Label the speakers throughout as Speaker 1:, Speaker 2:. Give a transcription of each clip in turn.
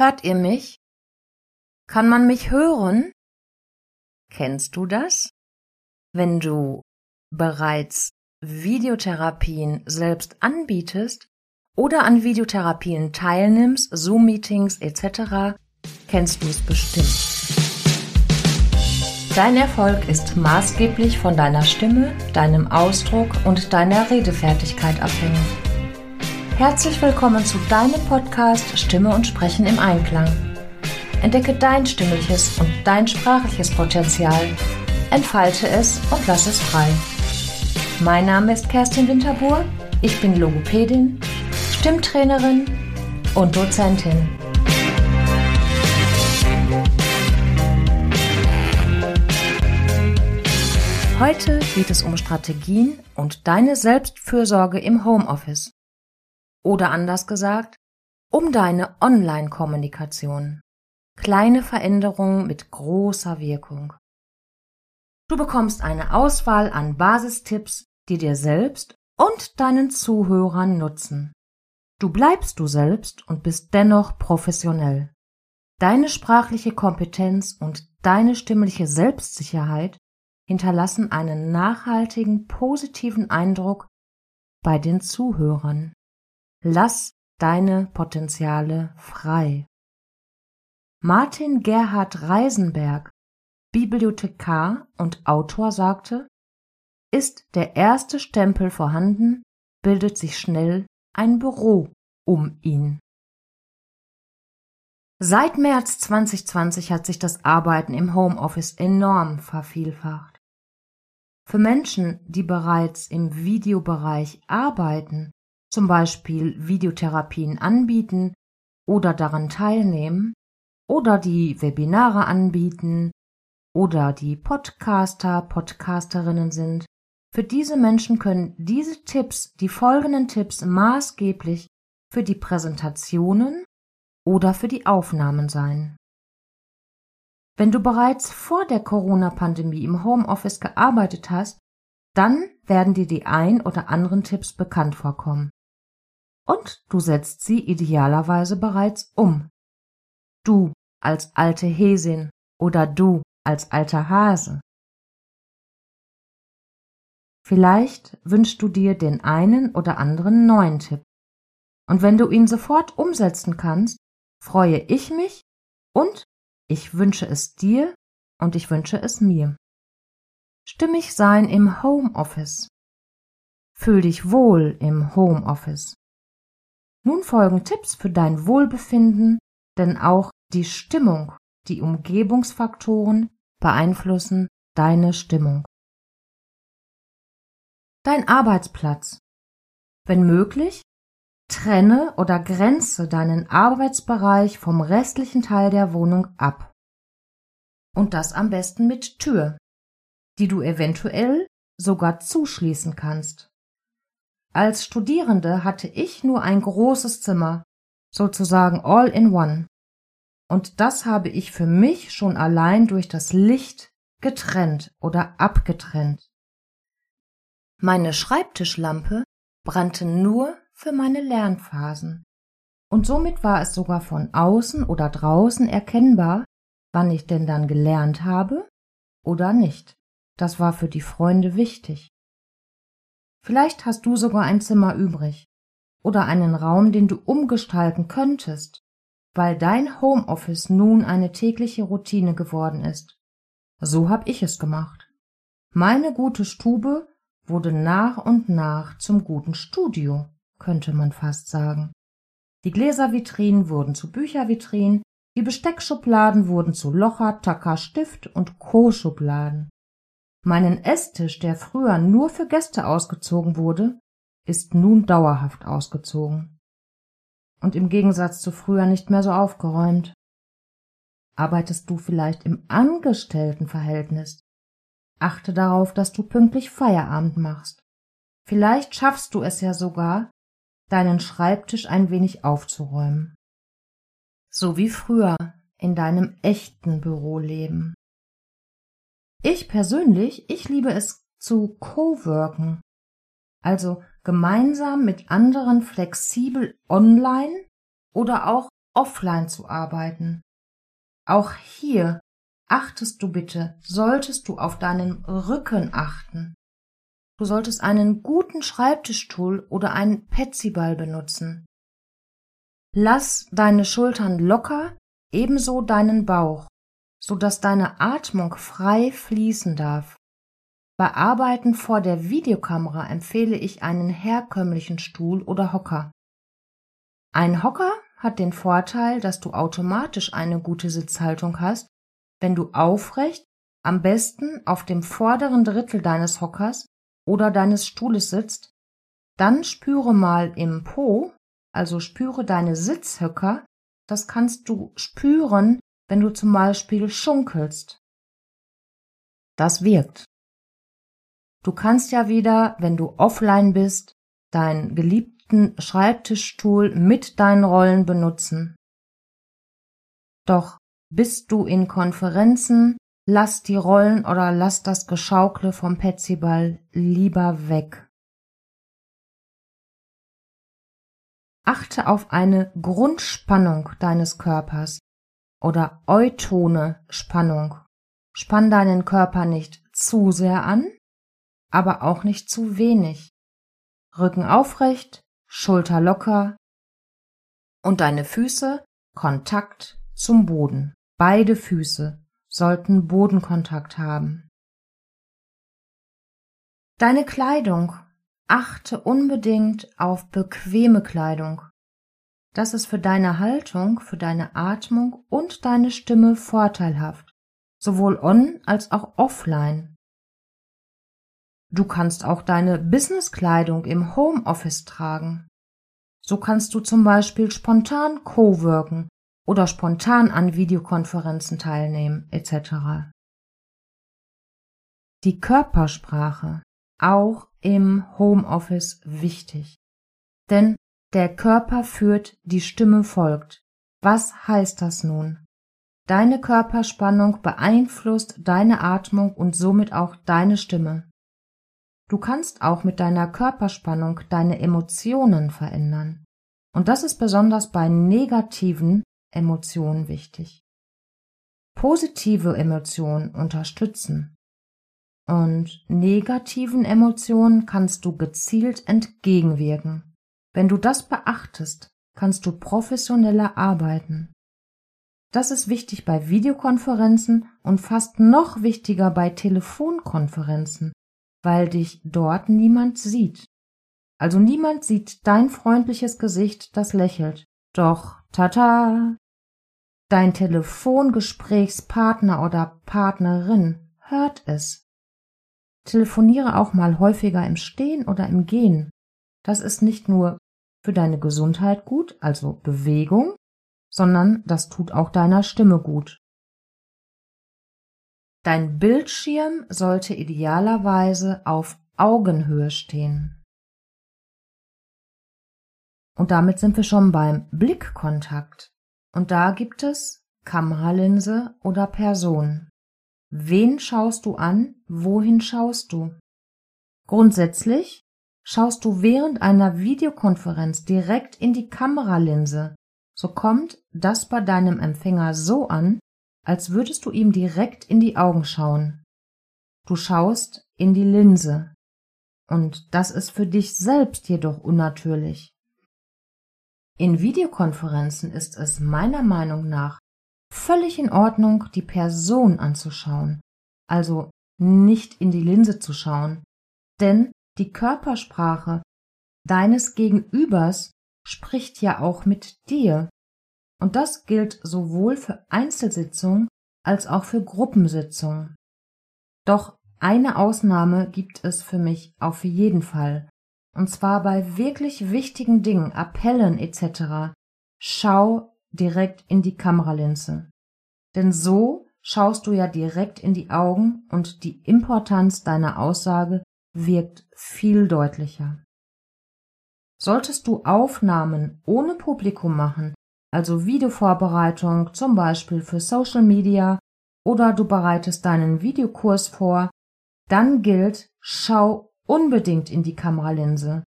Speaker 1: Hört ihr mich? Kann man mich hören? Kennst du das? Wenn du bereits Videotherapien selbst anbietest oder an Videotherapien teilnimmst, Zoom-Meetings etc., kennst du es bestimmt. Dein Erfolg ist maßgeblich von deiner Stimme, deinem Ausdruck und deiner Redefertigkeit abhängig. Herzlich willkommen zu deinem Podcast Stimme und Sprechen im Einklang. Entdecke dein stimmliches und dein sprachliches Potenzial, entfalte es und lass es frei. Mein Name ist Kerstin Winterbuhr, ich bin Logopädin, Stimmtrainerin und Dozentin. Heute geht es um Strategien und deine Selbstfürsorge im Homeoffice. Oder anders gesagt, um deine Online-Kommunikation. Kleine Veränderungen mit großer Wirkung. Du bekommst eine Auswahl an Basistipps, die dir selbst und deinen Zuhörern nutzen. Du bleibst du selbst und bist dennoch professionell. Deine sprachliche Kompetenz und deine stimmliche Selbstsicherheit hinterlassen einen nachhaltigen positiven Eindruck bei den Zuhörern. Lass deine Potenziale frei. Martin Gerhard Reisenberg, Bibliothekar und Autor, sagte, ist der erste Stempel vorhanden, bildet sich schnell ein Büro um ihn. Seit März 2020 hat sich das Arbeiten im Homeoffice enorm vervielfacht. Für Menschen, die bereits im Videobereich arbeiten, zum Beispiel Videotherapien anbieten oder daran teilnehmen, oder die Webinare anbieten, oder die Podcaster, Podcasterinnen sind, für diese Menschen können diese Tipps, die folgenden Tipps maßgeblich für die Präsentationen oder für die Aufnahmen sein. Wenn du bereits vor der Corona-Pandemie im Homeoffice gearbeitet hast, dann werden dir die ein oder anderen Tipps bekannt vorkommen. Und du setzt sie idealerweise bereits um. Du als alte Häsin oder du als alter Hase. Vielleicht wünschst du dir den einen oder anderen neuen Tipp. Und wenn du ihn sofort umsetzen kannst, freue ich mich und ich wünsche es dir und ich wünsche es mir. Stimmig sein im Homeoffice. Fühl dich wohl im Homeoffice. Nun folgen Tipps für dein Wohlbefinden, denn auch die Stimmung, die Umgebungsfaktoren beeinflussen deine Stimmung. Dein Arbeitsplatz. Wenn möglich, Trenne oder grenze deinen Arbeitsbereich vom restlichen Teil der Wohnung ab. Und das am besten mit Tür, die du eventuell sogar zuschließen kannst. Als Studierende hatte ich nur ein großes Zimmer, sozusagen all in one. Und das habe ich für mich schon allein durch das Licht getrennt oder abgetrennt. Meine Schreibtischlampe brannte nur für meine Lernphasen. Und somit war es sogar von außen oder draußen erkennbar, wann ich denn dann gelernt habe oder nicht. Das war für die Freunde wichtig. Vielleicht hast du sogar ein Zimmer übrig oder einen Raum, den du umgestalten könntest, weil dein Homeoffice nun eine tägliche Routine geworden ist. So hab ich es gemacht. Meine gute Stube wurde nach und nach zum guten Studio könnte man fast sagen. Die Gläservitrinen wurden zu Büchervitrinen, die Besteckschubladen wurden zu Locher, Tacker, Stift und Co-Schubladen. Meinen Esstisch, der früher nur für Gäste ausgezogen wurde, ist nun dauerhaft ausgezogen. Und im Gegensatz zu früher nicht mehr so aufgeräumt. Arbeitest du vielleicht im Angestelltenverhältnis? Achte darauf, dass du pünktlich Feierabend machst. Vielleicht schaffst du es ja sogar, deinen Schreibtisch ein wenig aufzuräumen. So wie früher in deinem echten Büroleben. Ich persönlich, ich liebe es zu coworken, also gemeinsam mit anderen flexibel online oder auch offline zu arbeiten. Auch hier achtest du bitte, solltest du auf deinen Rücken achten. Du solltest einen guten Schreibtischstuhl oder einen Petsyball benutzen. Lass deine Schultern locker, ebenso deinen Bauch, so dass deine Atmung frei fließen darf. Bei Arbeiten vor der Videokamera empfehle ich einen herkömmlichen Stuhl oder Hocker. Ein Hocker hat den Vorteil, dass du automatisch eine gute Sitzhaltung hast, wenn du aufrecht, am besten auf dem vorderen Drittel deines Hockers oder deines Stuhles sitzt, dann spüre mal im Po, also spüre deine Sitzhöcker, das kannst du spüren, wenn du zum Beispiel schunkelst. Das wirkt. Du kannst ja wieder, wenn du offline bist, deinen geliebten Schreibtischstuhl mit deinen Rollen benutzen. Doch bist du in Konferenzen, lass die Rollen oder lass das Geschaukle vom Petsyball lieber weg. Achte auf eine Grundspannung deines Körpers oder eutone Spannung. Spann deinen Körper nicht zu sehr an, aber auch nicht zu wenig. Rücken aufrecht, Schulter locker und deine Füße Kontakt zum Boden. Beide Füße sollten Bodenkontakt haben. Deine Kleidung. Achte unbedingt auf bequeme Kleidung. Das ist für deine Haltung, für deine Atmung und deine Stimme vorteilhaft, sowohl on als auch offline. Du kannst auch deine Businesskleidung im Homeoffice tragen. So kannst du zum Beispiel spontan coworken oder spontan an Videokonferenzen teilnehmen etc. Die Körpersprache auch im Homeoffice wichtig. Denn der Körper führt, die Stimme folgt. Was heißt das nun? Deine Körperspannung beeinflusst deine Atmung und somit auch deine Stimme. Du kannst auch mit deiner Körperspannung deine Emotionen verändern. Und das ist besonders bei negativen Emotionen wichtig. Positive Emotionen unterstützen. Und negativen Emotionen kannst du gezielt entgegenwirken. Wenn du das beachtest, kannst du professioneller arbeiten. Das ist wichtig bei Videokonferenzen und fast noch wichtiger bei Telefonkonferenzen, weil dich dort niemand sieht. Also niemand sieht dein freundliches Gesicht, das lächelt. Doch, tata, dein Telefongesprächspartner oder Partnerin hört es. Telefoniere auch mal häufiger im Stehen oder im Gehen. Das ist nicht nur für deine Gesundheit gut, also Bewegung, sondern das tut auch deiner Stimme gut. Dein Bildschirm sollte idealerweise auf Augenhöhe stehen. Und damit sind wir schon beim Blickkontakt. Und da gibt es Kameralinse oder Person. Wen schaust du an? Wohin schaust du? Grundsätzlich schaust du während einer Videokonferenz direkt in die Kameralinse, so kommt das bei deinem Empfänger so an, als würdest du ihm direkt in die Augen schauen. Du schaust in die Linse. Und das ist für dich selbst jedoch unnatürlich. In Videokonferenzen ist es meiner Meinung nach völlig in Ordnung, die Person anzuschauen, also nicht in die Linse zu schauen, denn die Körpersprache deines Gegenübers spricht ja auch mit dir und das gilt sowohl für Einzelsitzungen als auch für Gruppensitzungen. Doch eine Ausnahme gibt es für mich auf jeden Fall. Und zwar bei wirklich wichtigen Dingen, Appellen etc. Schau direkt in die Kameralinse. Denn so schaust du ja direkt in die Augen und die Importanz deiner Aussage wirkt viel deutlicher. Solltest du Aufnahmen ohne Publikum machen, also Videovorbereitung zum Beispiel für Social Media oder du bereitest deinen Videokurs vor, dann gilt, schau unbedingt in die Kameralinse.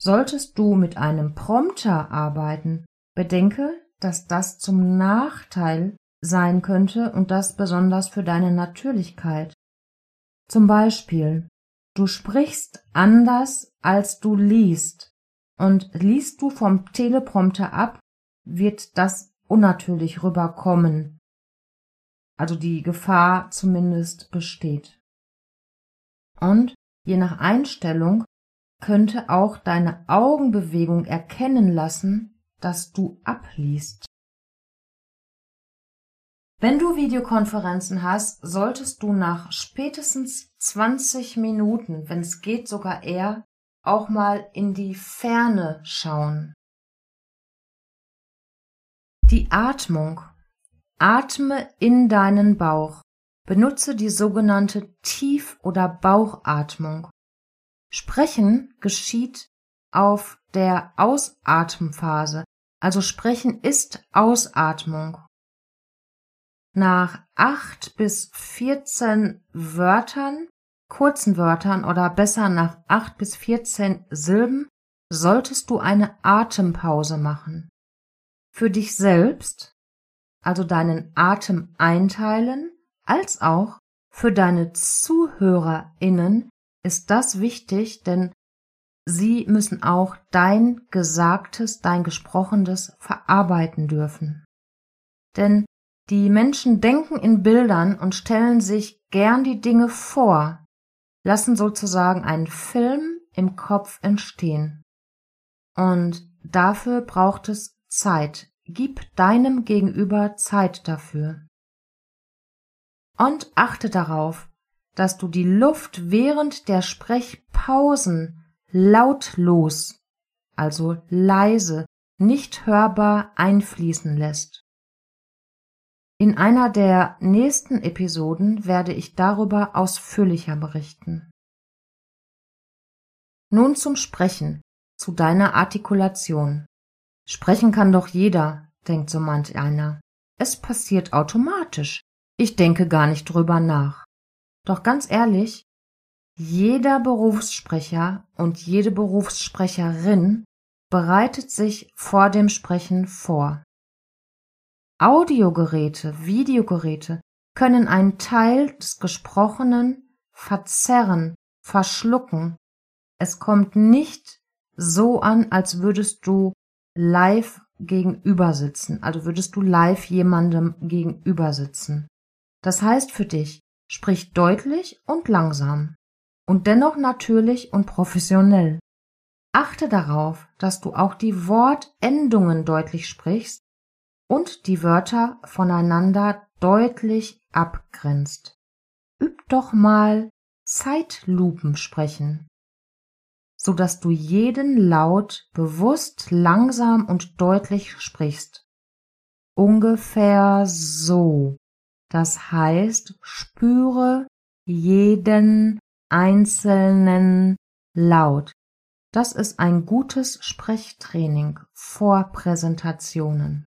Speaker 1: Solltest du mit einem Prompter arbeiten, bedenke, dass das zum Nachteil sein könnte und das besonders für deine Natürlichkeit. Zum Beispiel, du sprichst anders, als du liest, und liest du vom Teleprompter ab, wird das unnatürlich rüberkommen. Also die Gefahr zumindest besteht. Und je nach Einstellung könnte auch deine Augenbewegung erkennen lassen, dass du abliest. Wenn du Videokonferenzen hast, solltest du nach spätestens 20 Minuten, wenn es geht sogar eher, auch mal in die Ferne schauen. Die Atmung. Atme in deinen Bauch. Benutze die sogenannte Tief- oder Bauchatmung. Sprechen geschieht auf der Ausatmphase, also Sprechen ist Ausatmung. Nach acht bis vierzehn Wörtern, kurzen Wörtern oder besser nach acht bis vierzehn Silben solltest du eine Atempause machen. Für dich selbst, also deinen Atem einteilen, als auch für deine ZuhörerInnen ist das wichtig, denn sie müssen auch dein Gesagtes, dein Gesprochenes verarbeiten dürfen. Denn die Menschen denken in Bildern und stellen sich gern die Dinge vor, lassen sozusagen einen Film im Kopf entstehen. Und dafür braucht es Zeit. Gib deinem Gegenüber Zeit dafür. Und achte darauf, dass du die Luft während der Sprechpausen lautlos, also leise, nicht hörbar einfließen lässt. In einer der nächsten Episoden werde ich darüber ausführlicher berichten. Nun zum Sprechen, zu deiner Artikulation. Sprechen kann doch jeder, denkt so manch einer. Es passiert automatisch. Ich denke gar nicht drüber nach. Doch ganz ehrlich, jeder Berufssprecher und jede Berufssprecherin bereitet sich vor dem Sprechen vor. Audiogeräte, Videogeräte können einen Teil des Gesprochenen verzerren, verschlucken. Es kommt nicht so an, als würdest du live gegenüber sitzen, also würdest du live jemandem gegenüber sitzen. Das heißt für dich, sprich deutlich und langsam und dennoch natürlich und professionell. Achte darauf, dass du auch die Wortendungen deutlich sprichst und die Wörter voneinander deutlich abgrenzt. Üb doch mal Zeitlupen sprechen, so dass du jeden Laut bewusst langsam und deutlich sprichst. Ungefähr so. Das heißt, spüre jeden einzelnen Laut. Das ist ein gutes Sprechtraining vor Präsentationen.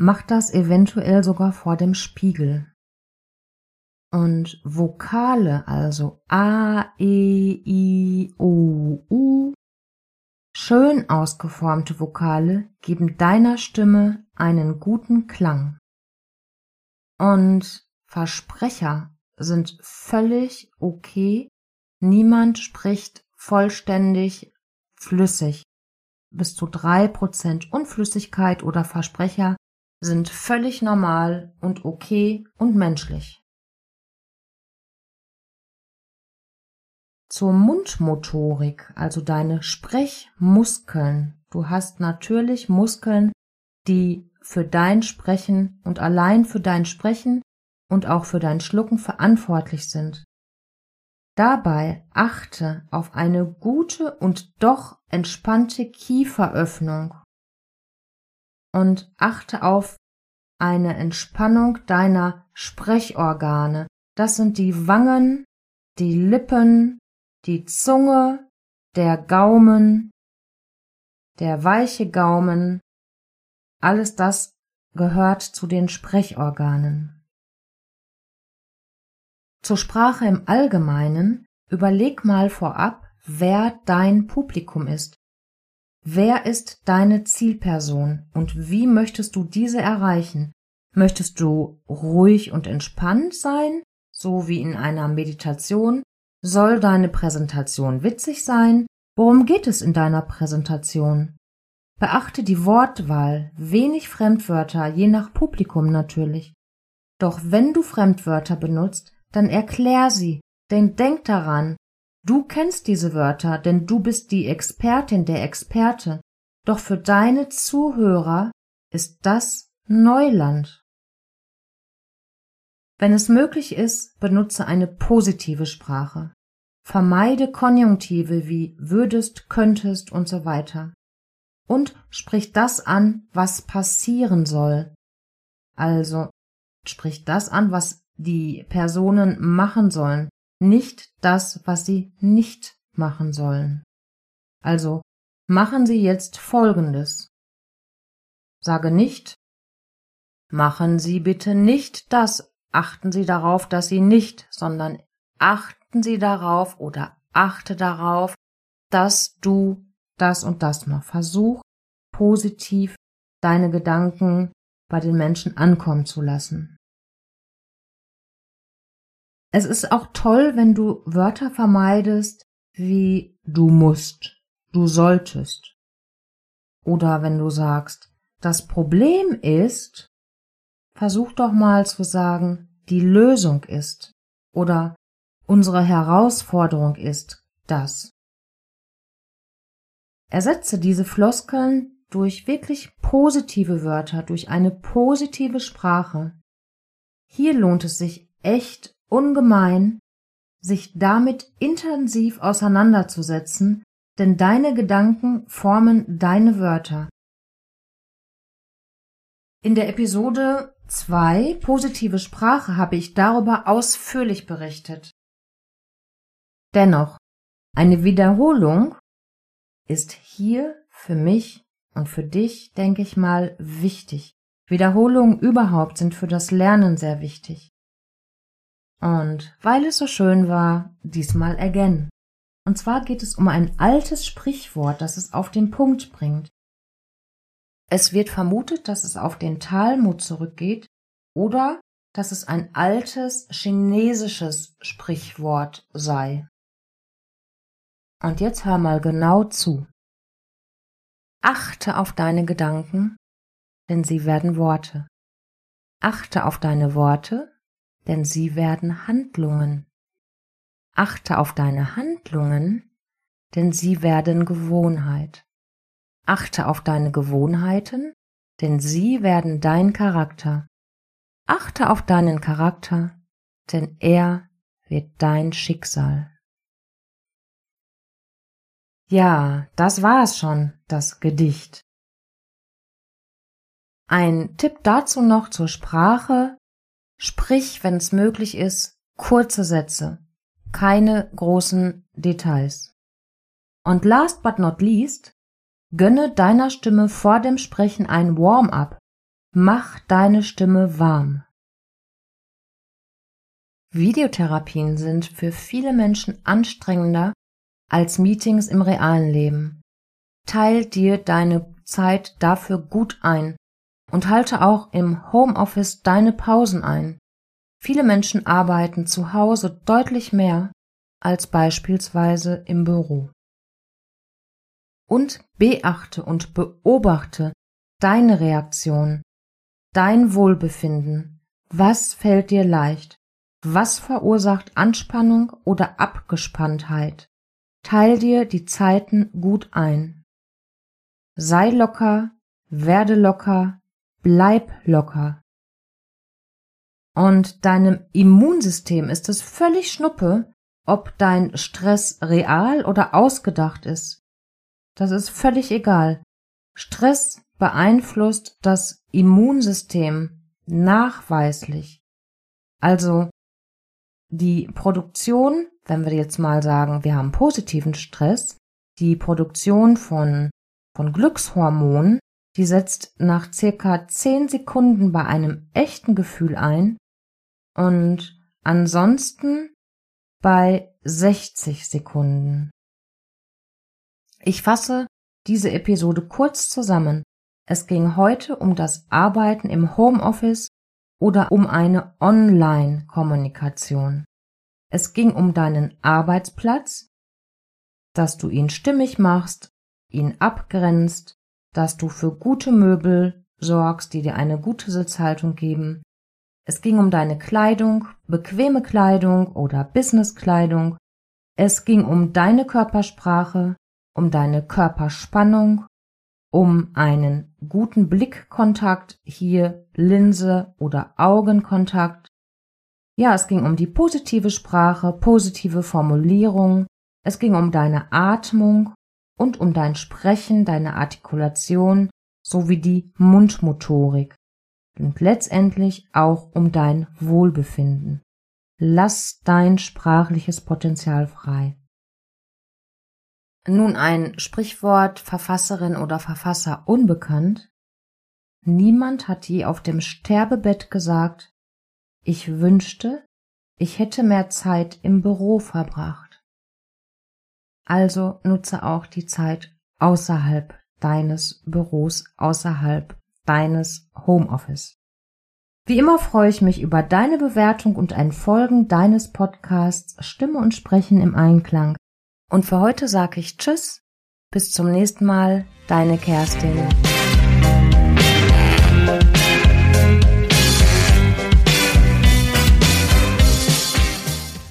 Speaker 1: Mach das eventuell sogar vor dem Spiegel. Und Vokale, also A, E, I, O, U, schön ausgeformte Vokale geben deiner Stimme einen guten Klang. Und Versprecher sind völlig okay. Niemand spricht vollständig flüssig. Bis zu drei Prozent Unflüssigkeit oder Versprecher sind völlig normal und okay und menschlich. Zur Mundmotorik, also deine Sprechmuskeln. Du hast natürlich Muskeln, die für dein Sprechen und allein für dein Sprechen und auch für dein Schlucken verantwortlich sind. Dabei achte auf eine gute und doch entspannte Kieferöffnung und achte auf eine Entspannung deiner Sprechorgane. Das sind die Wangen, die Lippen, die Zunge, der Gaumen, der weiche Gaumen. Alles das gehört zu den Sprechorganen. Zur Sprache im Allgemeinen überleg mal vorab, wer dein Publikum ist. Wer ist deine Zielperson und wie möchtest du diese erreichen? Möchtest du ruhig und entspannt sein, so wie in einer Meditation? Soll deine Präsentation witzig sein? Worum geht es in deiner Präsentation? Beachte die Wortwahl, wenig Fremdwörter, je nach Publikum natürlich. Doch wenn du Fremdwörter benutzt, dann erklär sie, denn denk daran, du kennst diese Wörter, denn du bist die Expertin, der Experte, doch für deine Zuhörer ist das Neuland. Wenn es möglich ist, benutze eine positive Sprache. Vermeide Konjunktive wie würdest, könntest und so weiter. Und sprich das an, was passieren soll. Also sprich das an, was die Personen machen sollen, nicht das, was sie nicht machen sollen. Also machen Sie jetzt Folgendes. Sage nicht, machen Sie bitte nicht das, achten Sie darauf, dass Sie nicht, sondern achten Sie darauf oder achte darauf, dass du das und das machst. Versuch positiv deine Gedanken bei den Menschen ankommen zu lassen. Es ist auch toll, wenn du Wörter vermeidest wie du musst, du solltest. Oder wenn du sagst, das Problem ist, versuch doch mal zu sagen, die Lösung ist. Oder unsere Herausforderung ist das. Ersetze diese Floskeln durch wirklich positive Wörter, durch eine positive Sprache. Hier lohnt es sich echt ungemein, sich damit intensiv auseinanderzusetzen, denn deine Gedanken formen deine Wörter. In der Episode 2 Positive Sprache habe ich darüber ausführlich berichtet. Dennoch, eine Wiederholung ist hier für mich und für dich, denke ich mal, wichtig. Wiederholungen überhaupt sind für das Lernen sehr wichtig. Und weil es so schön war, diesmal again. Und zwar geht es um ein altes Sprichwort, das es auf den Punkt bringt. Es wird vermutet, dass es auf den Talmud zurückgeht oder dass es ein altes chinesisches Sprichwort sei. Und jetzt hör mal genau zu. Achte auf deine Gedanken, denn sie werden Worte. Achte auf deine Worte, denn sie werden Handlungen. Achte auf deine Handlungen, denn sie werden Gewohnheit. Achte auf deine Gewohnheiten, denn sie werden dein Charakter. Achte auf deinen Charakter, denn er wird dein Schicksal. Ja, das war es schon, das Gedicht. Ein Tipp dazu noch zur Sprache. Sprich, wenn es möglich ist, kurze Sätze, keine großen Details. Und last but not least, gönne deiner Stimme vor dem Sprechen ein Warm-up. Mach deine Stimme warm. Videotherapien sind für viele Menschen anstrengender als Meetings im realen Leben. Teil dir deine Zeit dafür gut ein und halte auch im Homeoffice deine Pausen ein. Viele Menschen arbeiten zu Hause deutlich mehr als beispielsweise im Büro. Und beachte und beobachte deine Reaktion, dein Wohlbefinden. Was fällt dir leicht? Was verursacht Anspannung oder Abgespanntheit? Teil dir die Zeiten gut ein. Sei locker, werde locker, bleib locker. Und deinem Immunsystem ist es völlig schnuppe, ob dein Stress real oder ausgedacht ist. Das ist völlig egal. Stress beeinflusst das Immunsystem nachweislich. Also die Produktion wenn wir jetzt mal sagen, wir haben positiven Stress, die Produktion von, von Glückshormonen, die setzt nach circa 10 Sekunden bei einem echten Gefühl ein und ansonsten bei 60 Sekunden. Ich fasse diese Episode kurz zusammen. Es ging heute um das Arbeiten im Homeoffice oder um eine Online-Kommunikation. Es ging um deinen Arbeitsplatz, dass du ihn stimmig machst, ihn abgrenzt, dass du für gute Möbel sorgst, die dir eine gute Sitzhaltung geben. Es ging um deine Kleidung, bequeme Kleidung oder Businesskleidung. Es ging um deine Körpersprache, um deine Körperspannung, um einen guten Blickkontakt, hier Linse oder Augenkontakt. Ja, es ging um die positive Sprache, positive Formulierung, es ging um deine Atmung und um dein Sprechen, deine Artikulation sowie die Mundmotorik und letztendlich auch um dein Wohlbefinden. Lass dein sprachliches Potenzial frei. Nun ein Sprichwort Verfasserin oder Verfasser unbekannt. Niemand hat je auf dem Sterbebett gesagt, ich wünschte, ich hätte mehr Zeit im Büro verbracht. Also nutze auch die Zeit außerhalb deines Büros, außerhalb deines Homeoffice. Wie immer freue ich mich über deine Bewertung und ein Folgen deines Podcasts Stimme und Sprechen im Einklang. Und für heute sage ich Tschüss, bis zum nächsten Mal, deine Kerstin.